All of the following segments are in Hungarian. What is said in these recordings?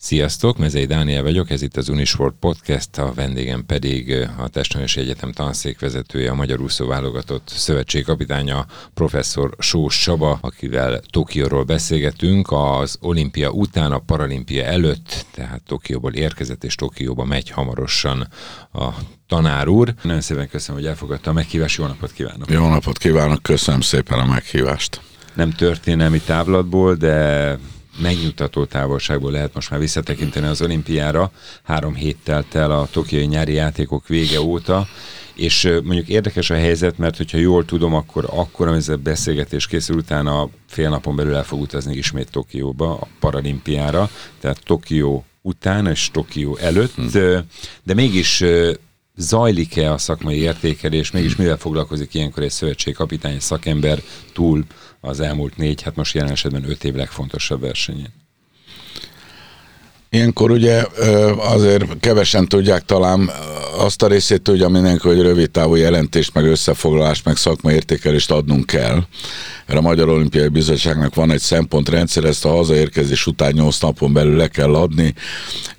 Sziasztok, Mezei Dániel vagyok, ez itt az Unisport Podcast, a vendégem pedig a Testnevelési Egyetem tanszékvezetője, a Magyar Úszó Válogatott szövetségkapitánya, professzor Sós Csaba, akivel Tokióról beszélgetünk, az olimpia után, a paralimpia előtt, tehát Tokióból érkezett, és Tokióba megy hamarosan a tanár úr. Nagyon szépen köszönöm, hogy elfogadta a meghívást, jó napot kívánok! Jó napot kívánok, köszönöm szépen a meghívást! Nem történelmi távlatból, de megnyugtató távolságból lehet most már visszatekinteni az olimpiára. Három hét telt el a tokiai nyári játékok vége óta, és mondjuk érdekes a helyzet, mert hogyha jól tudom, akkor akkor, amikor a beszélgetés készül, utána fél napon belül el fog utazni ismét Tokióba, a paralimpiára, tehát Tokió után és Tokió előtt, hm. de mégis zajlik-e a szakmai értékelés, mégis mivel foglalkozik ilyenkor egy szövetségkapitány, egy szakember túl az elmúlt négy, hát most jelen esetben öt év legfontosabb versenyén? Ilyenkor ugye azért kevesen tudják talán azt a részét tudja mindenki, hogy rövid távú jelentést, meg összefoglalást, meg szakmai értékelést adnunk kell. Erre a Magyar Olimpiai Bizottságnak van egy szempontrendszer, ezt a hazaérkezés után 8 napon belül le kell adni,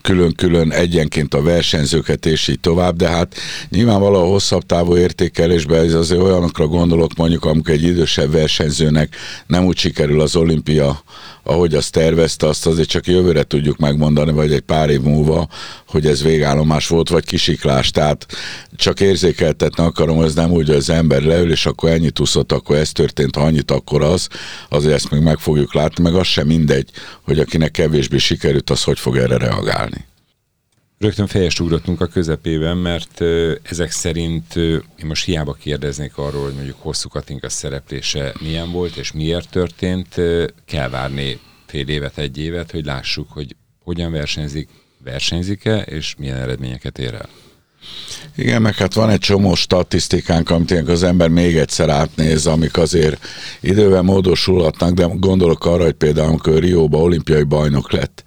külön-külön egyenként a versenyzőket, és így tovább, de hát nyilvánvalóan a hosszabb távú értékelésben ez azért olyanokra gondolok, mondjuk amikor egy idősebb versenyzőnek nem úgy sikerül az olimpia, ahogy azt tervezte, azt azért csak jövőre tudjuk megmondani, vagy egy pár év múlva, hogy ez végállomás volt, vagy kisiklás. Tehát csak érzékeltetni akarom, hogy ez nem úgy, hogy az ember leül, és akkor ennyit úszott, akkor ez történt, ha annyit, akkor az. Azért ezt még meg fogjuk látni, meg az sem mindegy, hogy akinek kevésbé sikerült, az hogy fog erre reagálni. Rögtön fejest ugrottunk a közepében, mert ezek szerint én most hiába kérdeznék arról, hogy mondjuk hosszú Katinka szereplése milyen volt és miért történt, kell várni fél évet, egy évet, hogy lássuk, hogy hogyan versenyzik, versenyzik-e, és milyen eredményeket ér el. Igen, meg hát van egy csomó statisztikánk, amit az ember még egyszer átnéz, amik azért idővel módosulhatnak, de gondolok arra, hogy például amikor Rióba olimpiai bajnok lett,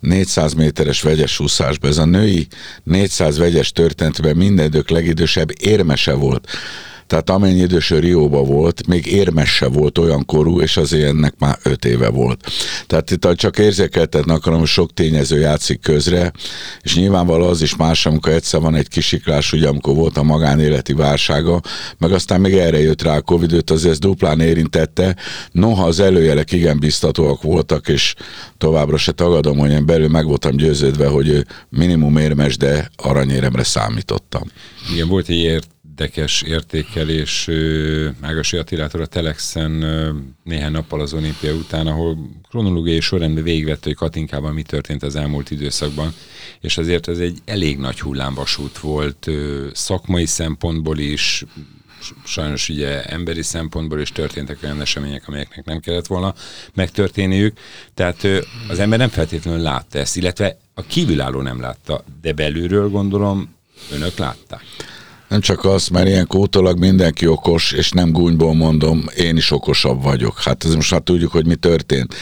400 méteres vegyes úszásban, ez a női 400 vegyes történetben minden idők legidősebb érmese volt. Tehát amennyi idős Rióba volt, még érmesse volt olyan korú, és azért ennek már öt éve volt. Tehát itt csak érzékeltetni akarom, hogy sok tényező játszik közre, és nyilvánvaló az is más, amikor egyszer van egy kisiklás, ugye amikor volt a magánéleti válsága, meg aztán még erre jött rá a Covid, őt azért ez duplán érintette, noha az előjelek igen biztatóak voltak, és továbbra se tagadom, hogy én belül meg voltam győződve, hogy minimum érmes, de aranyéremre számítottam. Igen, volt egy érdekes értékelés Mágasi Attilától a Telexen néhány nappal az olimpia után, ahol kronológiai sorrendben végigvette, hogy Katinkában mi történt az elmúlt időszakban, és azért ez egy elég nagy hullámvasút volt szakmai szempontból is, sajnos ugye emberi szempontból is történtek olyan események, amelyeknek nem kellett volna megtörténniük. Tehát az ember nem feltétlenül látta ezt, illetve a kívülálló nem látta, de belülről gondolom önök látták. Nem csak az, mert ilyen kótolag mindenki okos, és nem gúnyból mondom, én is okosabb vagyok. Hát ez most már tudjuk, hogy mi történt.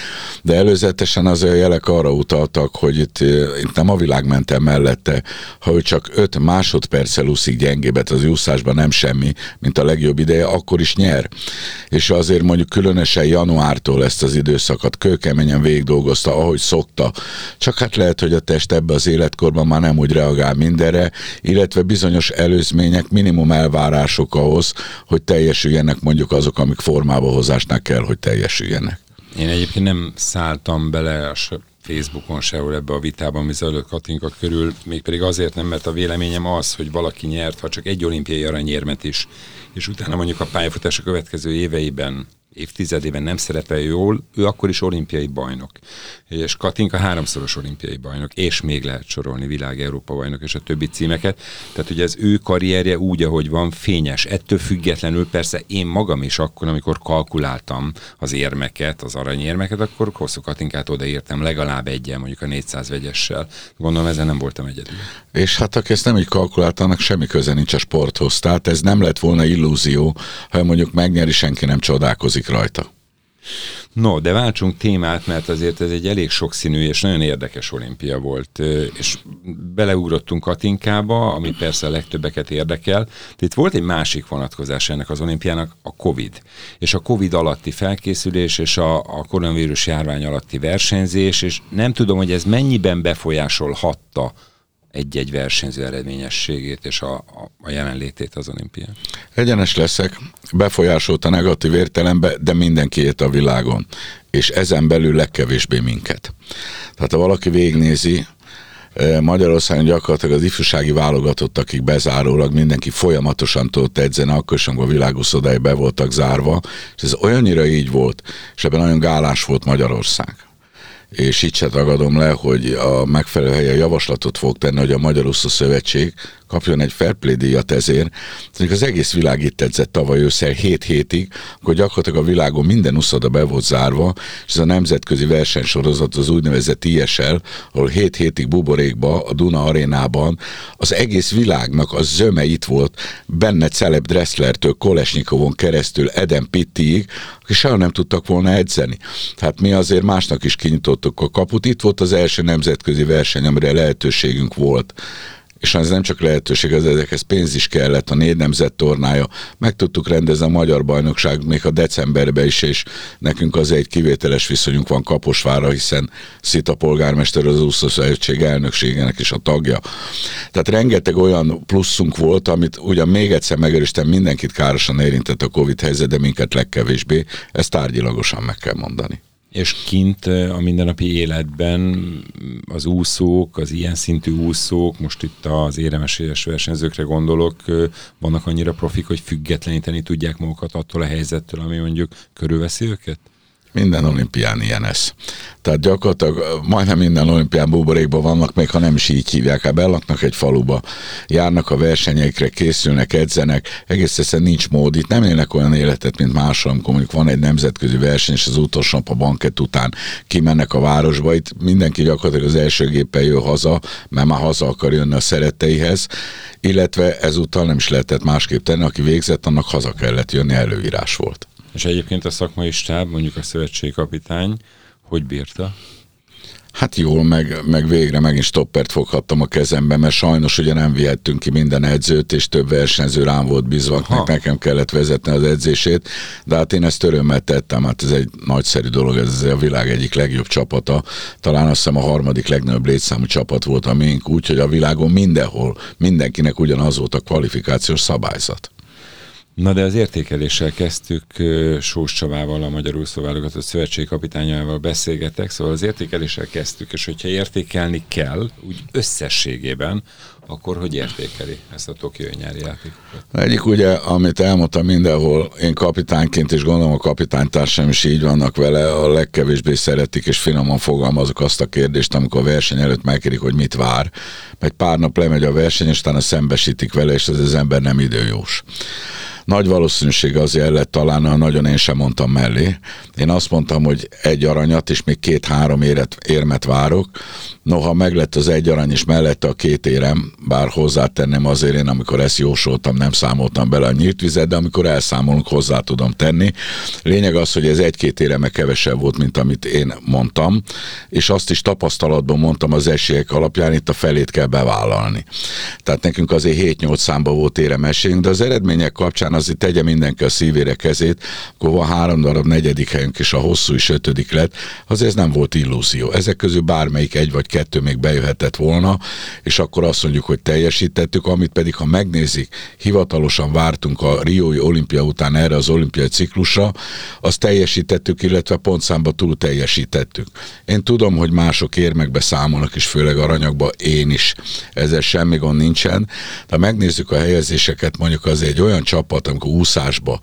De előzetesen azért a jelek arra utaltak, hogy itt, itt nem a világ mentem mellette, ha ő csak 5 másodperccel úszik gyengébet az úszásban, nem semmi, mint a legjobb ideje, akkor is nyer. És azért mondjuk különösen januártól ezt az időszakot kőkeményen végig dolgozta, ahogy szokta. Csak hát lehet, hogy a test ebbe az életkorban már nem úgy reagál mindenre, illetve bizonyos előzmények legyenek minimum elvárások ahhoz, hogy teljesüljenek mondjuk azok, amik formába hozásnak kell, hogy teljesüljenek. Én egyébként nem szálltam bele a Facebookon sehol ebbe a vitában, ami zajlott Katinka körül, mégpedig azért nem, mert a véleményem az, hogy valaki nyert, ha csak egy olimpiai aranyérmet is, és utána mondjuk a pályafutás a következő éveiben évtizedében nem szerepel jól, ő akkor is olimpiai bajnok. És Katinka háromszoros olimpiai bajnok, és még lehet sorolni világ Európa bajnok és a többi címeket. Tehát ugye az ő karrierje úgy, ahogy van, fényes. Ettől függetlenül persze én magam is akkor, amikor kalkuláltam az érmeket, az aranyérmeket, akkor hosszú Katinkát odaértem legalább egyen, mondjuk a 400 vegyessel. Gondolom ezen nem voltam egyedül. És hát aki ezt nem így kalkuláltanak, semmi köze nincs a sporthoz. Tehát ez nem lett volna illúzió, ha mondjuk megnyeri, senki nem csodálkozik rajta. No, de váltsunk témát, mert azért ez egy elég sokszínű és nagyon érdekes olimpia volt, és beleugrottunk Katinkába, ami persze a legtöbbeket érdekel. De itt volt egy másik vonatkozás ennek az olimpiának, a Covid. És a Covid alatti felkészülés, és a, a koronavírus járvány alatti versenyzés, és nem tudom, hogy ez mennyiben befolyásolhatta egy-egy versenyző eredményességét és a, a, a jelenlétét az olimpián. Egyenes leszek, befolyásolta negatív értelembe, de mindenkiét a világon, és ezen belül legkevésbé minket. Tehát ha valaki végnézi, eh, Magyarországon gyakorlatilag az ifjúsági válogatott, akik bezárólag mindenki folyamatosan tudott edzeni, akkor is, amikor a világuszodai be voltak zárva, és ez olyannyira így volt, és ebben nagyon gálás volt Magyarország és itt se tagadom le, hogy a megfelelő helyen javaslatot fog tenni, hogy a Magyar Úszó Szövetség kapjon egy fair play díjat ezért. Az egész világ itt edzett tavaly ősszel 7 hétig, akkor gyakorlatilag a világon minden uszoda be volt zárva, és ez a nemzetközi versenysorozat az úgynevezett ISL, ahol 7 hétig buborékba, a Duna arénában az egész világnak a zöme itt volt, benne Celeb Dresslertől, Kolesnyikovon keresztül, Eden Pittiig, akik sehol nem tudtak volna edzeni. Tehát mi azért másnak is kinyitottuk a kaput. Itt volt az első nemzetközi verseny, amire lehetőségünk volt és ez nem csak lehetőség, az ezekhez pénz is kellett, a négy nemzet tornája. Meg tudtuk rendezni a magyar bajnokság még a decemberben is, és nekünk az egy kivételes viszonyunk van Kaposvára, hiszen Szita polgármester az úszószövetség elnökségének is a tagja. Tehát rengeteg olyan pluszunk volt, amit ugyan még egyszer megerősítem, mindenkit károsan érintett a Covid helyzet, de minket legkevésbé. Ezt tárgyilagosan meg kell mondani és kint a mindennapi életben az úszók, az ilyen szintű úszók, most itt az éremesélyes versenyzőkre gondolok, vannak annyira profik, hogy függetleníteni tudják magukat attól a helyzettől, ami mondjuk körülveszi őket? Minden olimpián ilyen ez. Tehát gyakorlatilag majdnem minden olimpián buborékban vannak, még ha nem is így hívják, hát bellaknak egy faluba, járnak a versenyeikre, készülnek, edzenek, egész egyszerűen nincs mód. Itt nem élnek olyan életet, mint máshol, amikor mondjuk van egy nemzetközi verseny, és az utolsó nap a banket után kimennek a városba. Itt mindenki gyakorlatilag az első géppel jön haza, mert már haza akar jönni a szeretteihez, illetve ezúttal nem is lehetett másképp tenni, aki végzett, annak haza kellett jönni, előírás volt. És egyébként a szakmai stáb, mondjuk a szövetségi kapitány, hogy bírta? Hát jól, meg, meg végre megint stoppert foghattam a kezembe, mert sajnos ugye nem vihettünk ki minden edzőt, és több versenyző rám volt bízva, nekem kellett vezetni az edzését, de hát én ezt örömmel tettem, hát ez egy nagyszerű dolog, ez a világ egyik legjobb csapata, talán azt hiszem a harmadik legnagyobb létszámú csapat volt a miénk, úgyhogy a világon mindenhol, mindenkinek ugyanaz volt a kvalifikációs szabályzat. Na de az értékeléssel kezdtük Sós Csavával, a Magyar Úszóválogatott Szövetség kapitányával beszélgetek, szóval az értékeléssel kezdtük, és hogyha értékelni kell, úgy összességében, akkor hogy értékeli ezt a Tokió nyári játékokat? Egyik ugye, amit elmondtam mindenhol, én kapitányként, és gondolom a kapitánytársam is így vannak vele, a legkevésbé szeretik, és finoman fogalmazok azt a kérdést, amikor a verseny előtt megkérik, hogy mit vár. Egy pár nap lemegy a verseny, és utána szembesítik vele, és ez az ember nem időjós nagy valószínűség azért lett talán, ha nagyon én sem mondtam mellé. Én azt mondtam, hogy egy aranyat és még két-három érmet várok. Noha meglett az egy arany és mellette a két érem, bár hozzátenném azért én, amikor ezt jósoltam, nem számoltam bele a nyílt vizet, de amikor elszámolunk, hozzá tudom tenni. Lényeg az, hogy ez egy-két éreme kevesebb volt, mint amit én mondtam, és azt is tapasztalatban mondtam az esélyek alapján, itt a felét kell bevállalni. Tehát nekünk azért 7-8 számba volt éremesénk, de az eredmények kapcsán után azért tegye mindenki a szívére kezét, akkor van három darab negyedik helyünk, és a hosszú is ötödik lett, az ez nem volt illúzió. Ezek közül bármelyik egy vagy kettő még bejöhetett volna, és akkor azt mondjuk, hogy teljesítettük, amit pedig, ha megnézik, hivatalosan vártunk a Riói olimpia után erre az olimpiai ciklusra, azt teljesítettük, illetve pontszámba túl teljesítettük. Én tudom, hogy mások érmekbe számolnak, és főleg aranyagba én is. Ezzel semmi gond nincsen. De megnézzük a helyezéseket, mondjuk az egy olyan csapat, volt, amikor úszásba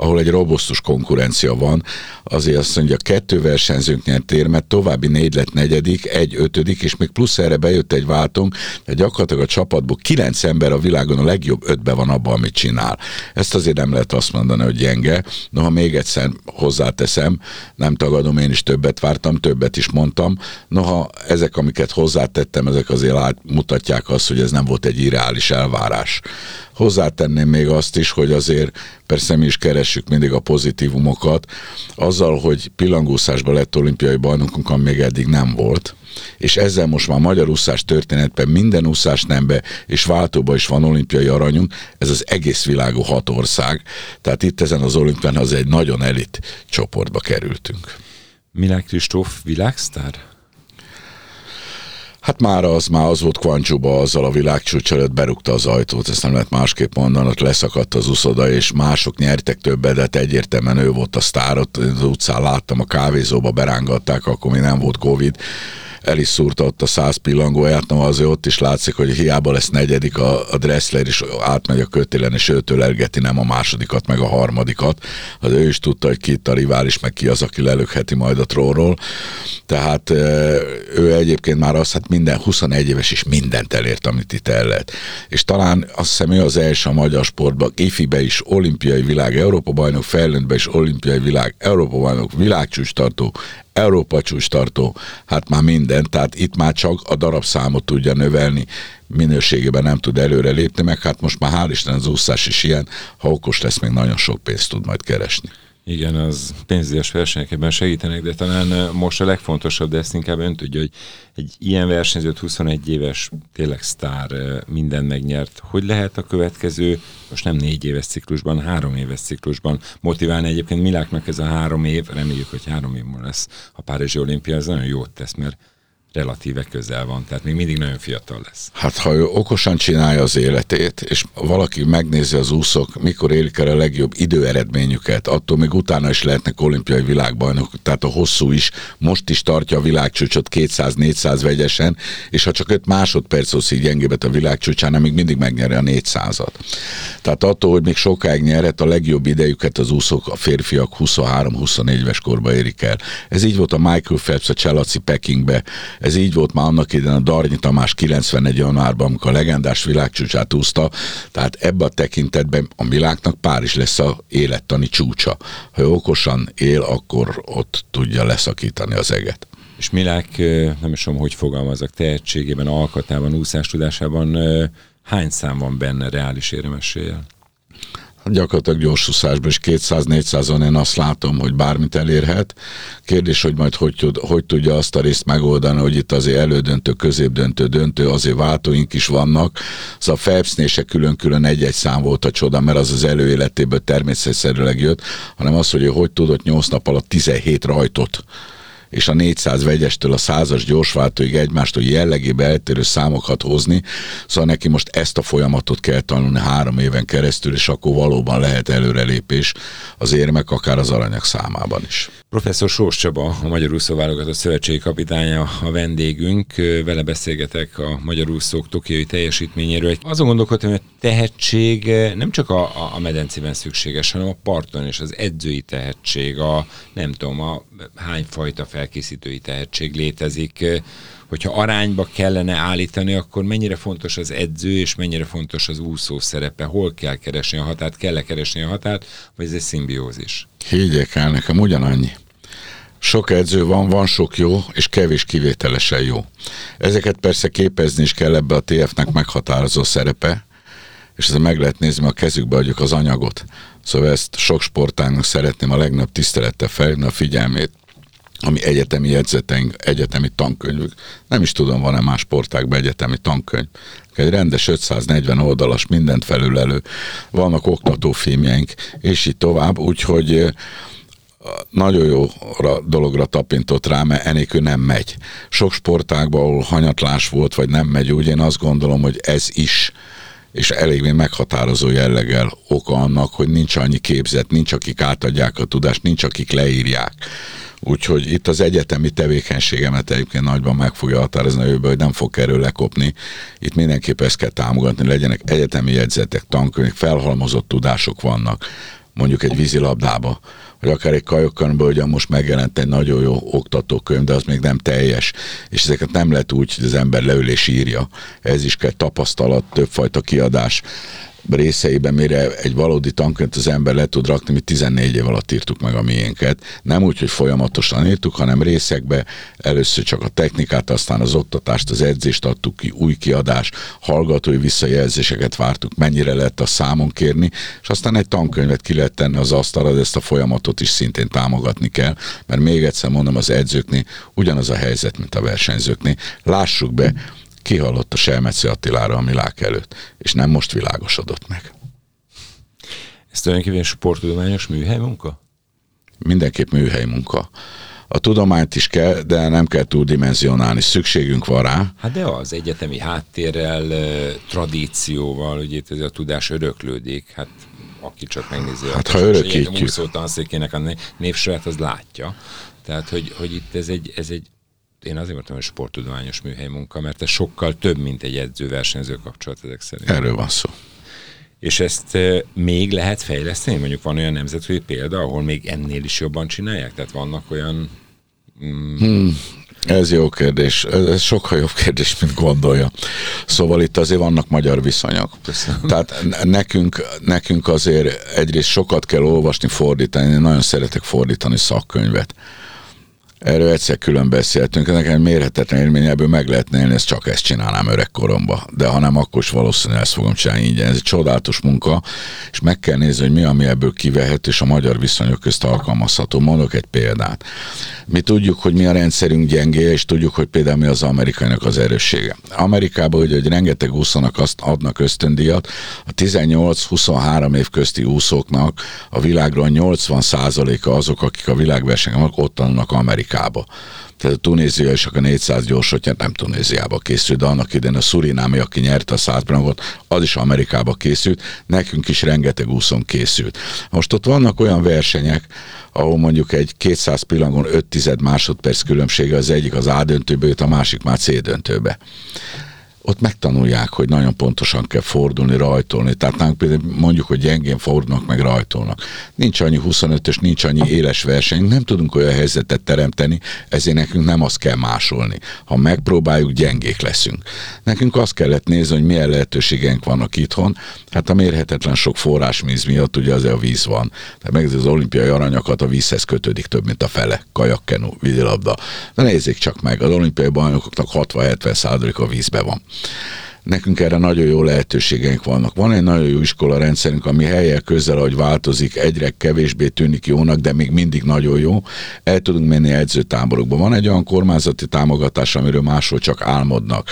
ahol egy robosztus konkurencia van, azért azt mondja, kettő versenyzőnk nyert érmet, további négy lett negyedik, egy ötödik, és még plusz erre bejött egy váltunk, de gyakorlatilag a csapatból kilenc ember a világon a legjobb ötbe van abban, amit csinál. Ezt azért nem lehet azt mondani, hogy gyenge. Noha még egyszer hozzáteszem, nem tagadom, én is többet vártam, többet is mondtam. Noha ezek, amiket hozzátettem, ezek azért mutatják azt, hogy ez nem volt egy irreális elvárás. Hozzátenném még azt is, hogy azért persze mi is keressük mindig a pozitívumokat, azzal, hogy pillangószásban lett olimpiai bajnokunk, ami még eddig nem volt, és ezzel most már magyar úszás történetben minden úszás nembe és váltóba is van olimpiai aranyunk, ez az egész világú hat ország, tehát itt ezen az olimpián az egy nagyon elit csoportba kerültünk. Milák Kristóf világsztár? Hát már az, már az volt Kvancsóba, azzal a világcsúcs előtt berúgta az ajtót, ezt nem lehet másképp mondani, ott leszakadt az uszoda, és mások nyertek többet, de hát egyértelműen ő volt a sztár, ott az utcán láttam, a kávézóba berángatták, akkor még nem volt Covid, el is szúrta ott a száz pillangóját, no azért ott is látszik, hogy hiába lesz negyedik a, a Dressler, és átmegy a kötélen, és őtől elgeti nem a másodikat, meg a harmadikat. Az ő is tudta, hogy ki itt a rivális, meg ki az, aki lelökheti majd a tróról. Tehát ő egyébként már azt, hát minden 21 éves is mindent elért, amit itt el lehet. És talán azt hiszem ő az első a magyar sportban, ifibe is olimpiai világ, Európa bajnok, fejlődbe is olimpiai világ, Európa bajnok, világcsúcs tartó, Európa csúcs tartó, hát már minden, tehát itt már csak a darabszámot tudja növelni, minőségében nem tud előre lépni, meg hát most már hál' Isten az úszás is ilyen, ha okos lesz, még nagyon sok pénzt tud majd keresni. Igen, az pénzdias versenyekben segítenek, de talán most a legfontosabb, de ezt inkább ön tudja, hogy egy ilyen versenyzőt 21 éves, tényleg sztár, minden megnyert. Hogy lehet a következő, most nem négy éves ciklusban, három éves ciklusban motiválni egyébként Miláknak ez a három év, reméljük, hogy három év lesz a Párizsi olimpia, ez nagyon jót tesz, mert relatíve közel van, tehát még mindig nagyon fiatal lesz. Hát ha ő okosan csinálja az életét, és valaki megnézi az úszók, mikor élik el a legjobb időeredményüket, attól még utána is lehetnek olimpiai világbajnok, tehát a hosszú is, most is tartja a világcsúcsot 200-400 vegyesen, és ha csak 5 másodperc így gyengébet a világcsúcsán, még mindig megnyeri a 400-at. Tehát attól, hogy még sokáig nyerhet, a legjobb idejüket az úszók, a férfiak 23-24 éves korba érik el. Ez így volt a Michael Phelps a Cselaci Pekingbe, ez így volt már annak idején a Darnyi Tamás 91 januárban, amikor a legendás világcsúcsát úszta, tehát ebbe a tekintetben a világnak Párizs lesz a élettani csúcsa. Ha okosan él, akkor ott tudja leszakítani az eget. És Milák, nem is tudom, hogy fogalmazok, tehetségében, alkatában, úszás tudásában hány szám van benne reális éremességgel? Gyakorlatilag gyorsúszásban is 200-400-on én azt látom, hogy bármit elérhet. Kérdés, hogy majd hogy, tud, hogy tudja azt a részt megoldani, hogy itt azért elődöntő, középdöntő, döntő, azért váltóink is vannak. Szóval a Phelpsnél se külön-külön egy-egy szám volt a csoda, mert az az előéletéből természetszerűleg jött, hanem az, hogy hogy tudott 8 nap alatt 17 rajtot és a 400 vegyestől a 100-as gyorsváltóig egymástól jellegébe eltérő számokat hozni, szóval neki most ezt a folyamatot kell tanulni három éven keresztül, és akkor valóban lehet előrelépés az érmek, akár az aranyag számában is. Professzor Sós Csaba, a Magyar Úszó Válogatott Szövetségi Kapitánya a vendégünk. Vele beszélgetek a magyar úszók tokiai teljesítményéről. Azon gondolkodtam, hogy a tehetség nem csak a, a medencében szükséges, hanem a parton és az edzői tehetség, a nem tudom, a hány fajta felkészítői tehetség létezik. Hogyha arányba kellene állítani, akkor mennyire fontos az edző, és mennyire fontos az úszó szerepe? Hol kell keresni a határt? Kell-e keresni a határt, vagy ez egy szimbiózis? Higgyék el, nekem ugyanannyi. Sok edző van, van sok jó, és kevés kivételesen jó. Ezeket persze képezni is kell ebbe a TF-nek meghatározó szerepe, és ezzel meg lehet nézni, a kezükbe adjuk az anyagot. Szóval ezt sok sportágnak szeretném a legnagyobb tisztelettel felhívni a figyelmét, ami egyetemi jegyzeteink, egyetemi tankönyvük. Nem is tudom, van-e más sportákban egyetemi tankönyv. Egy rendes 540 oldalas, mindent felülelő, vannak oktatófilmjeink, és így tovább, úgyhogy nagyon jó dologra tapintott rá, mert enélkül nem megy. Sok sportágban, ahol hanyatlás volt, vagy nem megy úgy, én azt gondolom, hogy ez is és elég meghatározó jelleggel oka annak, hogy nincs annyi képzet, nincs akik átadják a tudást, nincs akik leírják. Úgyhogy itt az egyetemi tevékenységemet egyébként nagyban meg fogja határozni a jövőben, hogy nem fog erről lekopni. Itt mindenképp ezt kell támogatni, legyenek egyetemi jegyzetek, tankönyvek, felhalmozott tudások vannak mondjuk egy vízilabdába, hogy akár egy kajokkanban, hogy most megjelent egy nagyon jó oktatókönyv, de az még nem teljes, és ezeket nem lehet úgy, hogy az ember leül és írja. Ez is kell tapasztalat, többfajta kiadás részeiben, mire egy valódi tankönyvet az ember le tud rakni, mi 14 év alatt írtuk meg a miénket. Nem úgy, hogy folyamatosan írtuk, hanem részekbe először csak a technikát, aztán az oktatást, az edzést adtuk ki, új kiadás, hallgatói visszajelzéseket vártuk, mennyire lehet a számon kérni, és aztán egy tankönyvet ki lehet tenni az asztalra, de ezt a folyamatot is szintén támogatni kell, mert még egyszer mondom, az edzőknél ugyanaz a helyzet, mint a versenyzőknél. Lássuk be, kihallott a Selmeci Attilára a világ előtt, és nem most világosodott meg. Ez tulajdonképpen sporttudományos műhely munka? Mindenképp műhely munka. A tudományt is kell, de nem kell túldimenzionálni, szükségünk van rá. Hát de az egyetemi háttérrel, tradícióval, ugye itt ez a tudás öröklődik, hát aki csak megnézi hát, a ha örökítjük. a tanszékének a névsorát, az látja. Tehát, hogy, hogy itt ez egy, ez egy én azért mondtam, hogy sporttudományos műhely munka, mert ez sokkal több, mint egy edző-versenyző kapcsolat ezek szerint. Erről van szó. És ezt még lehet fejleszteni? Mondjuk van olyan nemzetközi példa, ahol még ennél is jobban csinálják? Tehát vannak olyan... Mm... Hmm, ez jó kérdés. Ez sokkal jobb kérdés, mint gondolja. Szóval itt azért vannak magyar viszonyok. Köszönöm. Tehát nekünk, nekünk azért egyrészt sokat kell olvasni, fordítani. Én nagyon szeretek fordítani szakkönyvet. Erről egyszer külön beszéltünk, nekem mérhetetlen élmény, ebből meg lehetne élni, ezt csak ezt csinálnám öregkoromba. De ha nem, akkor is valószínűleg ezt fogom csinálni ingyen. Ez egy csodálatos munka, és meg kell nézni, hogy mi, ami ebből kivehet, és a magyar viszonyok közt alkalmazható. Mondok egy példát. Mi tudjuk, hogy mi a rendszerünk gyengé, és tudjuk, hogy például mi az amerikainak az erőssége. Amerikában, hogy, hogy rengeteg úszónak azt adnak ösztöndíjat, a 18-23 év közti úszóknak a világról 80%-a azok, akik a világversenyen ott tanulnak Amerikában Amerikába. Tehát a Tunézia és a 400 gyorsotja nem Tunéziába készült, de annak idején a Szurinámi, aki nyerte a százprangot, az is Amerikába készült, nekünk is rengeteg úszon készült. Most ott vannak olyan versenyek, ahol mondjuk egy 200 pillangon 5 tized másodperc különbsége az egyik az A döntőbe a másik már C döntőbe ott megtanulják, hogy nagyon pontosan kell fordulni, rajtolni. Tehát nálunk például mondjuk, hogy gyengén fordulnak, meg rajtolnak. Nincs annyi 25-ös, nincs annyi éles verseny, nem tudunk olyan helyzetet teremteni, ezért nekünk nem azt kell másolni. Ha megpróbáljuk, gyengék leszünk. Nekünk azt kellett nézni, hogy milyen lehetőségeink vannak itthon. Hát a mérhetetlen sok forrásvíz miatt ugye az a víz van. Tehát meg az olimpiai aranyakat a vízhez kötődik több, mint a fele. Kajakkenu, vízilabda. De nézzék csak meg, az olimpiai bajnokoknak 60-70 százalék a vízbe van. Nekünk erre nagyon jó lehetőségeink vannak. Van egy nagyon jó iskola rendszerünk, ami helyek közel, hogy változik, egyre kevésbé tűnik jónak, de még mindig nagyon jó. El tudunk menni edzőtáborokba. Van egy olyan kormányzati támogatás, amiről máshol csak álmodnak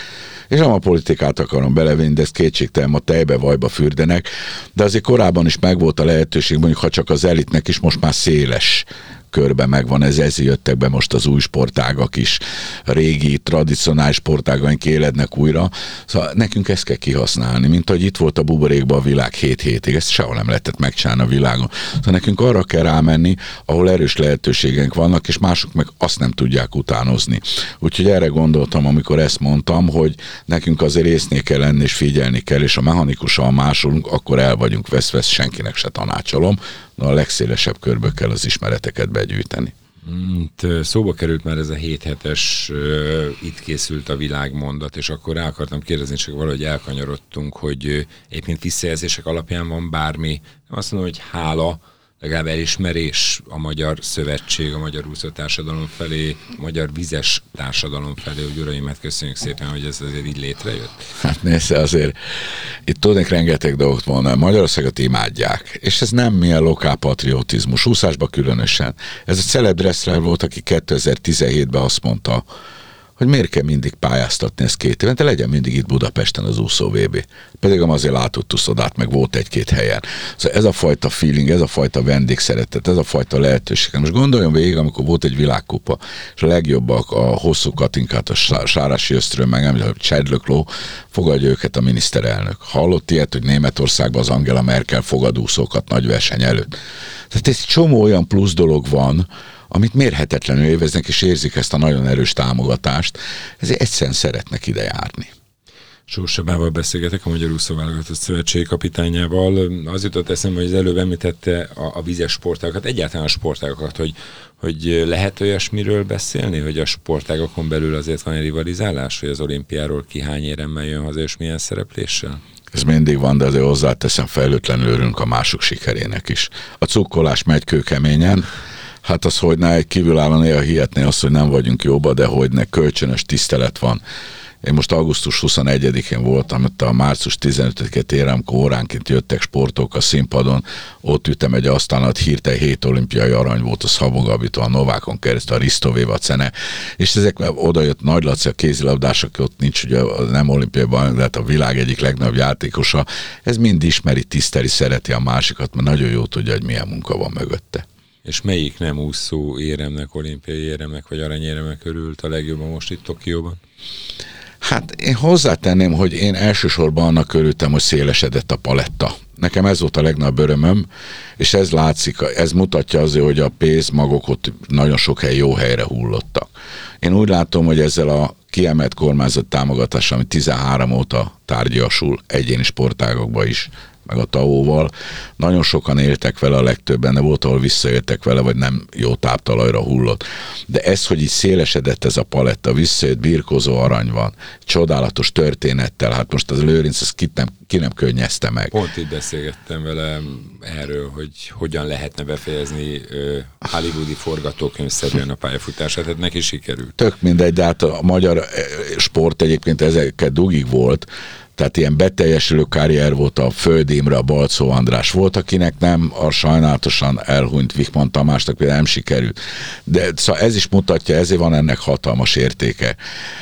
és nem a politikát akarom belevinni, de ezt kétségtelen a tejbe, vajba fürdenek, de azért korábban is megvolt a lehetőség, mondjuk ha csak az elitnek is most már széles körbe megvan ez, ezért jöttek be most az új sportágak is, régi, tradicionális sportágaink élednek újra. Szóval nekünk ezt kell kihasználni, mint hogy itt volt a buborékban a világ 7 hétig, ezt sehol nem lehetett megcsinálni a világon. Szóval nekünk arra kell rámenni, ahol erős lehetőségeink vannak, és mások meg azt nem tudják utánozni. Úgyhogy erre gondoltam, amikor ezt mondtam, hogy nekünk azért észnél kell lenni, és figyelni kell, és a mechanikusan másolunk, akkor el vagyunk vesz-vesz, senkinek se tanácsolom, a legszélesebb körből kell az ismereteket begyűjteni. Itt szóba került már ez a 7 hetes, itt készült a világmondat, és akkor rá akartam kérdezni, csak valahogy elkanyarodtunk, hogy éppen visszajelzések alapján van bármi, nem azt mondom, hogy hála, legalább elismerés a Magyar Szövetség, a Magyar Úszó Társadalom felé, a Magyar Vizes Társadalom felé, hogy uraimat köszönjük szépen, hogy ez azért így létrejött. Hát nézze, azért itt tudnék rengeteg dolgot mondani. Magyarországot imádják, és ez nem milyen lokálpatriotizmus, úszásban különösen. Ez a celeb volt, aki 2017-ben azt mondta, hogy miért kell mindig pályáztatni ezt két évente, legyen mindig itt Budapesten az úszó VB. Pedig azért látott uszodát, meg volt egy-két helyen. Szóval ez a fajta feeling, ez a fajta vendégszeretet, ez a fajta lehetőség. Most gondoljon végig, amikor volt egy világkupa, és a legjobbak a hosszú katinkát, a Sárási Ösztröm, meg nem, Csedlökló, fogadja őket a miniszterelnök. Hallott ilyet, hogy Németországban az Angela Merkel fogadúszókat nagy verseny előtt. Tehát egy csomó olyan plusz dolog van, amit mérhetetlenül éveznek, és érzik ezt a nagyon erős támogatást, ezért egyszerűen szeretnek ide járni. Sósabával beszélgetek, a Magyar Úszóválogatott Szövetségi kapitányával. Az jutott eszembe, hogy az előbb említette a, a vizes sportágokat, egyáltalán a sportágokat, hogy, hogy lehet olyasmiről beszélni, hogy a sportágokon belül azért van egy rivalizálás, hogy az olimpiáról ki hány éremmel jön haza, és milyen szerepléssel? Ez mindig van, de azért hozzáteszem, fejlőtlenül örülünk a mások sikerének is. A cukkolás megy kőkeményen, Hát az, hogy ne egy kívülálló néha hihetné azt, hogy nem vagyunk jóba, de hogy ne kölcsönös tisztelet van. Én most augusztus 21-én voltam, ott a március 15-et érem, amikor óránként jöttek sportok a színpadon, ott ütem egy asztalnat, hirtelen hét olimpiai arany volt, a Szabogabitól, a Novákon keresztül, a Risztovéva cene, és ezek oda jött Nagy Laci, a kézilabdás, aki ott nincs, ugye nem olimpiai bajnok, de hát a világ egyik legnagyobb játékosa, ez mind ismeri, tiszteli, szereti a másikat, mert nagyon jó tudja, hogy milyen munka van mögötte. És melyik nem úszó éremnek, olimpiai éremnek, vagy aranyéremnek örült a legjobban most itt Tokióban? Hát én hozzátenném, hogy én elsősorban annak örültem, hogy szélesedett a paletta. Nekem ez volt a legnagyobb örömöm, és ez látszik, ez mutatja azért, hogy a magok ott nagyon sok hely jó helyre hullottak. Én úgy látom, hogy ezzel a kiemelt kormányzat támogatás, ami 13 óta tárgyasul egyéni sportágokba is, meg a tavóval. Nagyon sokan éltek vele, a legtöbben, de volt, ahol visszaéltek vele, vagy nem jó táptalajra hullott. De ez, hogy így szélesedett ez a paletta, visszajött birkozó arany van, csodálatos történettel, hát most az Lőrinc, ezt ki nem, ki nem könnyezte meg. Pont itt beszélgettem vele erről, hogy hogyan lehetne befejezni hollywoodi forgatókönyvszerűen a pályafutását, hát neki sikerült. Tök mindegy, de hát a magyar sport egyébként ezeket dugig volt, tehát ilyen beteljesülő karrier volt a Földimre, a Balcó András volt, akinek nem, a sajnálatosan elhunyt Vikman Tamásnak például nem sikerült. De szóval ez is mutatja, ezért van ennek hatalmas értéke.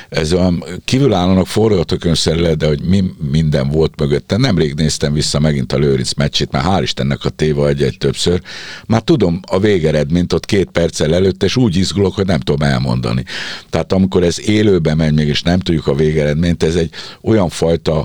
Ez olyan kívülállónak forgatókönyvszerű lehet, de hogy mi minden volt mögötte. Nemrég néztem vissza megint a Lőrinc meccsét, mert hál' Istennek a téva egy-egy többször. Már tudom a végeredményt ott két perccel előtt, és úgy izgulok, hogy nem tudom elmondani. Tehát amikor ez élőbe megy még, és nem tudjuk a végeredményt, ez egy olyan fajta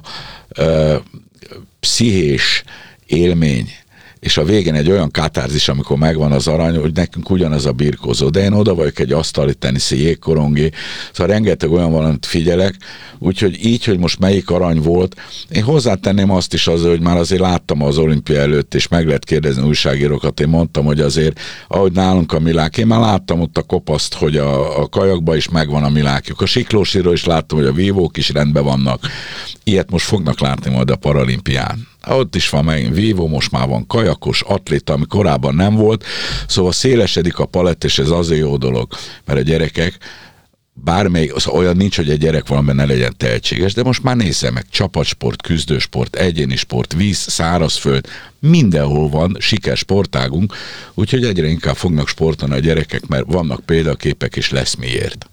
pszichés élmény, és a végén egy olyan katárzis, amikor megvan az arany, hogy nekünk ugyanaz a birkózó. De én oda vagyok egy asztali teniszi jégkorongi, szóval rengeteg olyan valamit figyelek, úgyhogy így, hogy most melyik arany volt, én hozzátenném azt is az, hogy már azért láttam az olimpia előtt, és meg lehet kérdezni újságírókat, én mondtam, hogy azért, ahogy nálunk a milák, én már láttam ott a kopaszt, hogy a, a kajakban is megvan a milákjuk. A siklósíról is láttam, hogy a vívók is rendben vannak. Ilyet most fognak látni majd a paralimpián ott is van megint vívó, most már van kajakos, atléta, ami korábban nem volt, szóval szélesedik a palett, és ez azért jó dolog, mert a gyerekek bármely, az olyan nincs, hogy egy gyerek valamiben ne legyen tehetséges, de most már nézze meg, csapatsport, küzdősport, egyéni sport, víz, szárazföld, mindenhol van sikeres sportágunk, úgyhogy egyre inkább fognak sportolni a gyerekek, mert vannak példaképek, és lesz miért.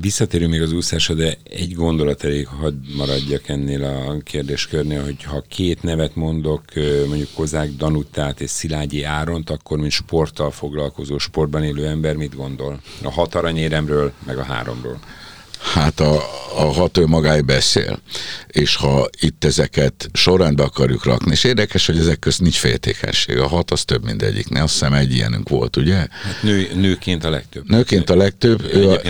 Visszatérünk még az úszásra, de egy gondolat elég, hadd maradjak ennél a kérdéskörnél, hogy ha két nevet mondok, mondjuk Kozák Danutát és Szilágyi Áront, akkor mint sporttal foglalkozó, sportban élő ember mit gondol? A hat aranyéremről, meg a háromról. Hát a, a hat magáig beszél, és ha itt ezeket sorrendbe akarjuk rakni, és érdekes, hogy ezek közt nincs féltékenység. A hat az több ne azt hiszem egy ilyenünk volt, ugye? Hát nő, nőként a legtöbb. Nőként a legtöbb, ő a,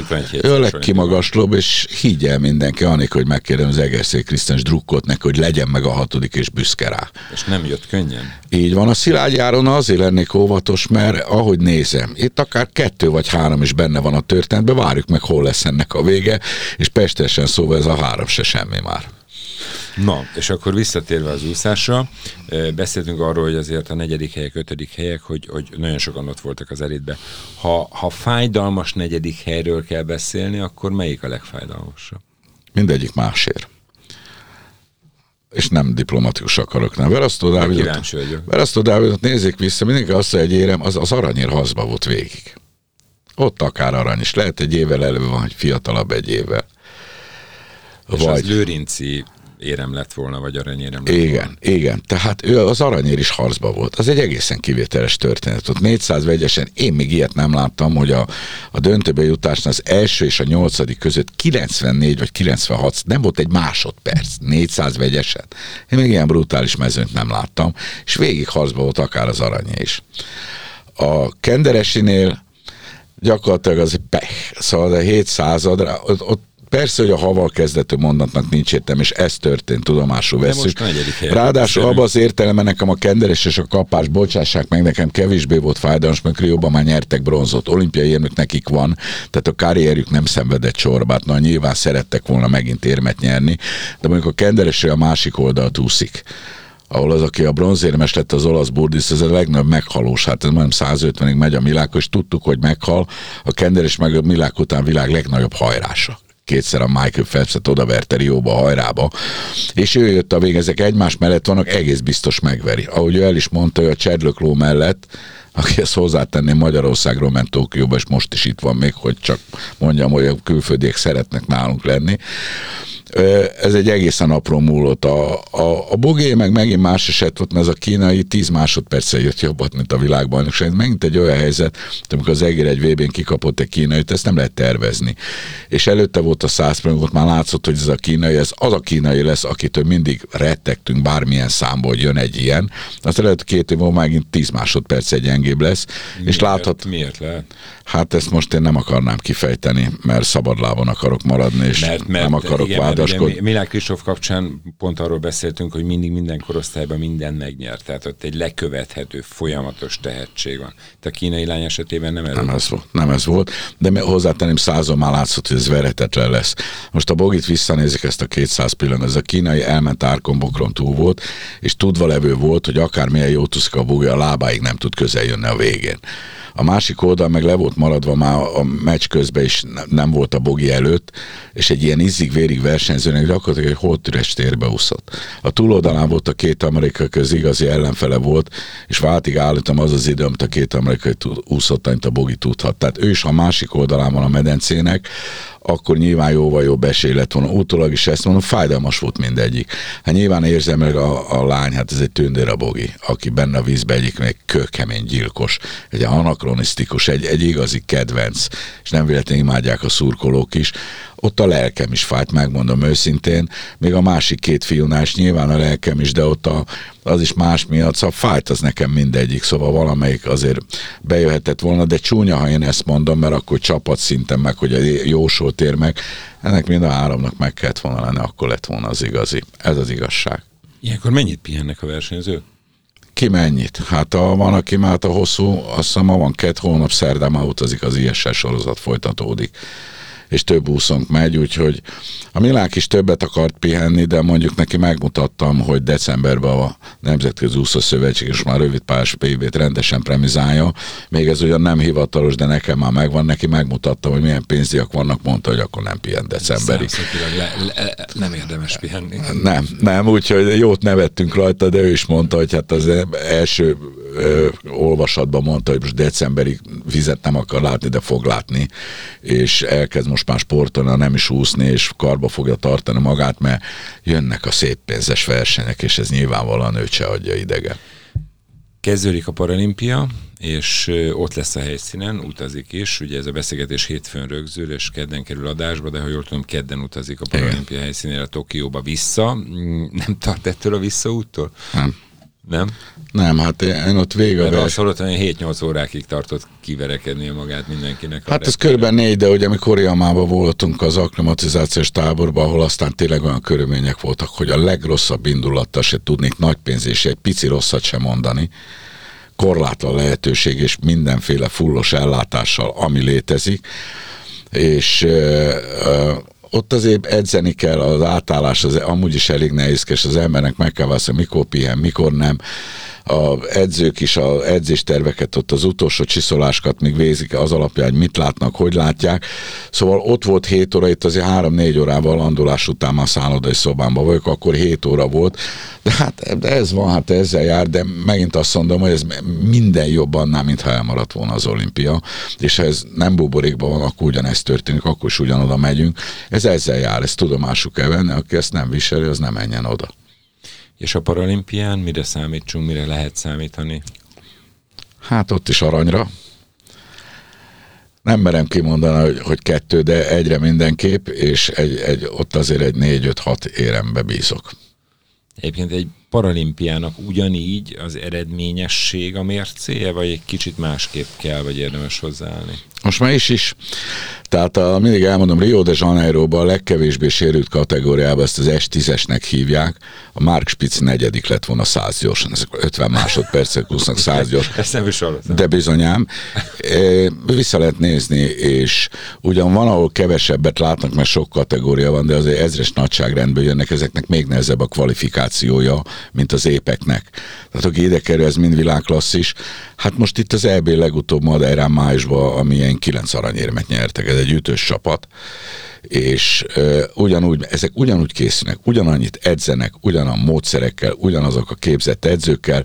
ő a legkimagaslóbb, és higgyel mindenki, annik, hogy megkérdem az Egerszé Krisztens drukkot neki, hogy legyen meg a hatodik, és büszke rá. És nem jött könnyen? Így van, a Szilágy Áron azért lennék óvatos, mert ahogy nézem, itt akár kettő vagy három is benne van a történetben, várjuk meg, hol lesz ennek a vége, és pestesen szóval ez a három se semmi már. Na, és akkor visszatérve az úszásra, beszéltünk arról, hogy azért a negyedik helyek, ötödik helyek, hogy, hogy nagyon sokan ott voltak az elitbe. Ha, ha fájdalmas negyedik helyről kell beszélni, akkor melyik a legfájdalmasabb? Mindegyik másért és nem diplomatikus akarok, nem. Verasztó Dávidot, Verasztó Dávidot nézzék vissza, mindenki azt hogy érem, az, az aranyér hazba volt végig. Ott akár arany is. Lehet egy évvel elő van, hogy fiatalabb egy évvel. És vagy... az Lőrinci érem lett volna, vagy aranyérem lett Igen, volna. igen. Tehát ő az aranyér is harcba volt. Az egy egészen kivételes történet. Ott 400 vegyesen, én még ilyet nem láttam, hogy a, a döntőbe jutásnál az első és a nyolcadik között 94 vagy 96, nem volt egy másodperc, 400 vegyesen. Én még ilyen brutális mezőnt nem láttam, és végig harcba volt akár az aranyé is. A Kenderesinél gyakorlatilag az pech. Szóval a 700 ott, ott persze, hogy a haval kezdető mondatnak nincs értem, és ez történt, tudomásul veszük. Ráadásul abban az értelemben nekem a kenderes és a kapás, bocsássák meg, nekem kevésbé volt fájdalmas, mert jobban már nyertek bronzot. Olimpiai érmük nekik van, tehát a karrierjük nem szenvedett csorbát. Na, nyilván szerettek volna megint érmet nyerni, de mondjuk a kenderesre a másik oldalt úszik ahol az, aki a bronzérmes lett az olasz burdis, ez a legnagyobb meghalós, hát ez már 150-ig megy a Milák, és tudtuk, hogy meghal, a Kender és meg a Milák után világ legnagyobb hajrása. Kétszer a Michael Phelps-et odaverte Rióba, hajrába, és ő jött a vég, ezek egymás mellett vannak, egész biztos megveri. Ahogy ő el is mondta, hogy a Csedlökló mellett aki ezt hozzátenném Magyarországról ment Tokióba, és most is itt van még, hogy csak mondjam, hogy a külföldiek szeretnek nálunk lenni ez egy egészen apró múlott. A, a, a Bogé meg megint más eset volt, mert ez a kínai 10 másodperccel jött jobbat, mint a világbajnokság. Megint egy olyan helyzet, amikor az egér egy vb n kikapott egy kínai, ezt nem lehet tervezni. És előtte volt a 100 ott már látszott, hogy ez a kínai, ez az a kínai lesz, akitől mindig rettegtünk bármilyen számból, jön egy ilyen. Azt lehet két év múlva megint 10 másodperc egy gyengébb lesz. Miért? És láthat... Miért lehet? Hát ezt most én nem akarnám kifejteni, mert szabadlábon akarok maradni, és mert, mert, nem akarok igen, vádaskodni. Milák Kristóf kapcsán pont arról beszéltünk, hogy mindig minden korosztályban minden megnyert. Tehát ott egy lekövethető, folyamatos tehetség van. Te a kínai lány esetében nem ez nem ez volt. Nem ez volt, de hozzátenném százon már látszott, hogy ez veretetlen lesz. Most a Bogit visszanézik ezt a 200 pillanat, ez a kínai elment árkombokron túl volt, és tudva levő volt, hogy akármilyen jó tuszik a Bogi, a lábáig nem tud közel jönni a végén. A másik oldal meg le volt maradva már a meccs közben is nem volt a bogi előtt, és egy ilyen izzig-vérig versenyzőnek gyakorlatilag egy holtüres térbe úszott. A túloldalán volt a két amerikai köz igazi ellenfele volt, és váltig állítom az az idő, amit a két amerikai úszott, amit a bogi tudhat. Tehát ő is a másik oldalán van a medencének, akkor nyilván jóval jobb esély lett volna. Utólag is ezt mondom, fájdalmas volt mindegyik. Hát nyilván érzem meg a, a lány, hát ez egy tündér a bogi, aki benne a vízbe egyik még kőkemény gyilkos, egy anakronisztikus, egy, egy igazi kedvenc, és nem véletlenül imádják a szurkolók is ott a lelkem is fájt, megmondom őszintén. Még a másik két fiúnál is nyilván a lelkem is, de ott a, az is más miatt, szóval fájt az nekem mindegyik, szóval valamelyik azért bejöhetett volna, de csúnya, ha én ezt mondom, mert akkor csapat szinten meg, hogy a jósolt ér meg, ennek mind a háromnak meg kellett volna lenni, akkor lett volna az igazi. Ez az igazság. Ilyenkor mennyit pihennek a versenyzők? Ki mennyit? Hát a, van, aki már a hosszú, azt hiszem van két hónap, szerdán már utazik, az ISS sorozat folytatódik és több úszónk megy, úgyhogy a Milák is többet akart pihenni, de mondjuk neki megmutattam, hogy decemberben a Nemzetközi Úszó Szövetség és már rövid pályás PB-t rendesen premizálja. Még ez ugyan nem hivatalos, de nekem már megvan, neki megmutattam, hogy milyen pénzdiak vannak, mondta, hogy akkor nem pihen decemberig. Le, le, nem érdemes pihenni. Nem, nem, úgyhogy jót nevettünk rajta, de ő is mondta, hogy hát az első ö, olvasatban mondta, hogy most decemberig vizet nem akar látni, de fog látni, és elkezd most már sportolni, nem is úszni, és karba fogja tartani magát, mert jönnek a szép pénzes versenyek, és ez nyilvánvalóan őt se adja idege. Kezdődik a paralimpia, és ott lesz a helyszínen, utazik is, ugye ez a beszélgetés hétfőn rögzül, és kedden kerül adásba, de ha jól tudom, kedden utazik a paralimpia helyszínére Tokióba vissza. Mm, nem tart ettől a visszaúttól? Nem. Nem? Nem, hát én ott vége. Azt hallottam, hogy 7-8 órákig tartott kiverekednie magát mindenkinek. Hát ez körülbelül négy, de ugye amikor Oriamában voltunk az akklimatizációs táborban, ahol aztán tényleg olyan körülmények voltak, hogy a legrosszabb indulattal se tudnék nagy pénz és egy pici rosszat sem mondani, korlátlan lehetőség és mindenféle fullos ellátással, ami létezik, és ott azért edzeni kell, az átállás az amúgy is elég nehézkes, az embernek meg kell válaszolni, mikor pihen, mikor nem a edzők is a edzésterveket, ott az utolsó csiszoláskat még végzik az alapján, hogy mit látnak, hogy látják. Szóval ott volt 7 óra, itt azért 3-4 órával landolás után már szállodai szobámban vagyok, akkor 7 óra volt. De hát de ez van, hát ezzel jár, de megint azt mondom, hogy ez minden jobb annál, mintha elmaradt volna az olimpia. És ha ez nem buborékban van, akkor ugyanezt történik, akkor is ugyanoda megyünk. Ez ezzel jár, ezt tudomásuk kell venni, aki ezt nem viseli, az nem menjen oda. És a paralimpián mire számítsunk, mire lehet számítani? Hát ott is aranyra. Nem merem kimondani, hogy, hogy kettő, de egyre mindenképp, és egy, egy, ott azért egy négy-öt-hat érembe bízok. Egyébként egy paralimpiának ugyanígy az eredményesség a mércéje, vagy egy kicsit másképp kell, vagy érdemes hozzáállni? Most már is is. Tehát a, mindig elmondom, Rio de Janeiroban a legkevésbé sérült kategóriában ezt az S10-esnek hívják. A Mark Spitz negyedik lett volna 100 gyorsan, ezek 50 másodpercek úsznak 100 gyors. Ezt nem is hallottam. De bizonyám. Vissza lehet nézni, és ugyan van, ahol kevesebbet látnak, mert sok kategória van, de azért ezres nagyságrendből jönnek, ezeknek még nehezebb a kvalifikációja, mint az épeknek. Tehát aki ide kerül, ez mind világklasszis. Hát most itt az EB legutóbb Madeirán májusban, amilyen kilenc aranyérmet nyertek, ez egy ütős csapat, és uh, ugyanúgy, ezek ugyanúgy készülnek, ugyanannyit edzenek, ugyanan módszerekkel, ugyanazok a képzett edzőkkel,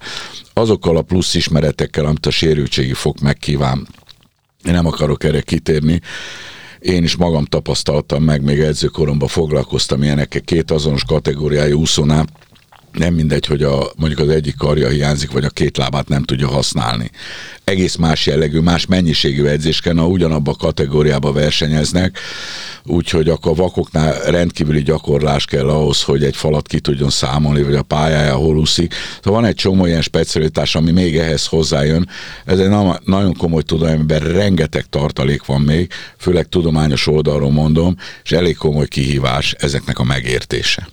azokkal a plusz ismeretekkel, amit a sérültségi fok megkíván. Én nem akarok erre kitérni, én is magam tapasztaltam meg, még edzőkoromban foglalkoztam ilyenekkel, két azonos kategóriájú úszónál, nem mindegy, hogy a, mondjuk az egyik karja hiányzik, vagy a két lábát nem tudja használni. Egész más jellegű, más mennyiségű edzés kell, ugyanabba a kategóriába versenyeznek, úgyhogy akkor a vakoknál rendkívüli gyakorlás kell ahhoz, hogy egy falat ki tudjon számolni, vagy a pályája hol úszik. Szóval van egy csomó ilyen specialitás, ami még ehhez hozzájön. Ez egy nagyon komoly tudomány, amiben rengeteg tartalék van még, főleg tudományos oldalról mondom, és elég komoly kihívás ezeknek a megértése.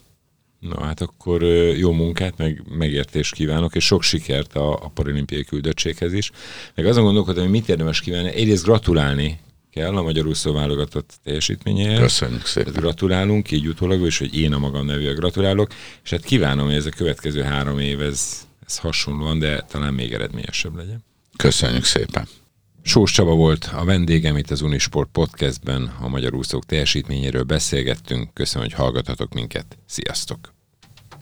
Na hát akkor jó munkát, meg megértést kívánok, és sok sikert a, a paralimpiai küldöttséghez is. Meg azon gondolkodom, hogy mit érdemes kívánni. Egyrészt gratulálni kell a magyar úszó válogatott teljesítményéhez. Köszönjük szépen. Tehát gratulálunk, így utólag is, hogy én a magam nevűen gratulálok, és hát kívánom, hogy ez a következő három év, ez, ez hasonlóan, de talán még eredményesebb legyen. Köszönjük szépen. Sós Csaba volt a vendégem itt az Unisport Podcastben, a magyar úszók teljesítményéről beszélgettünk. Köszönöm, hogy hallgathatok minket. Sziasztok!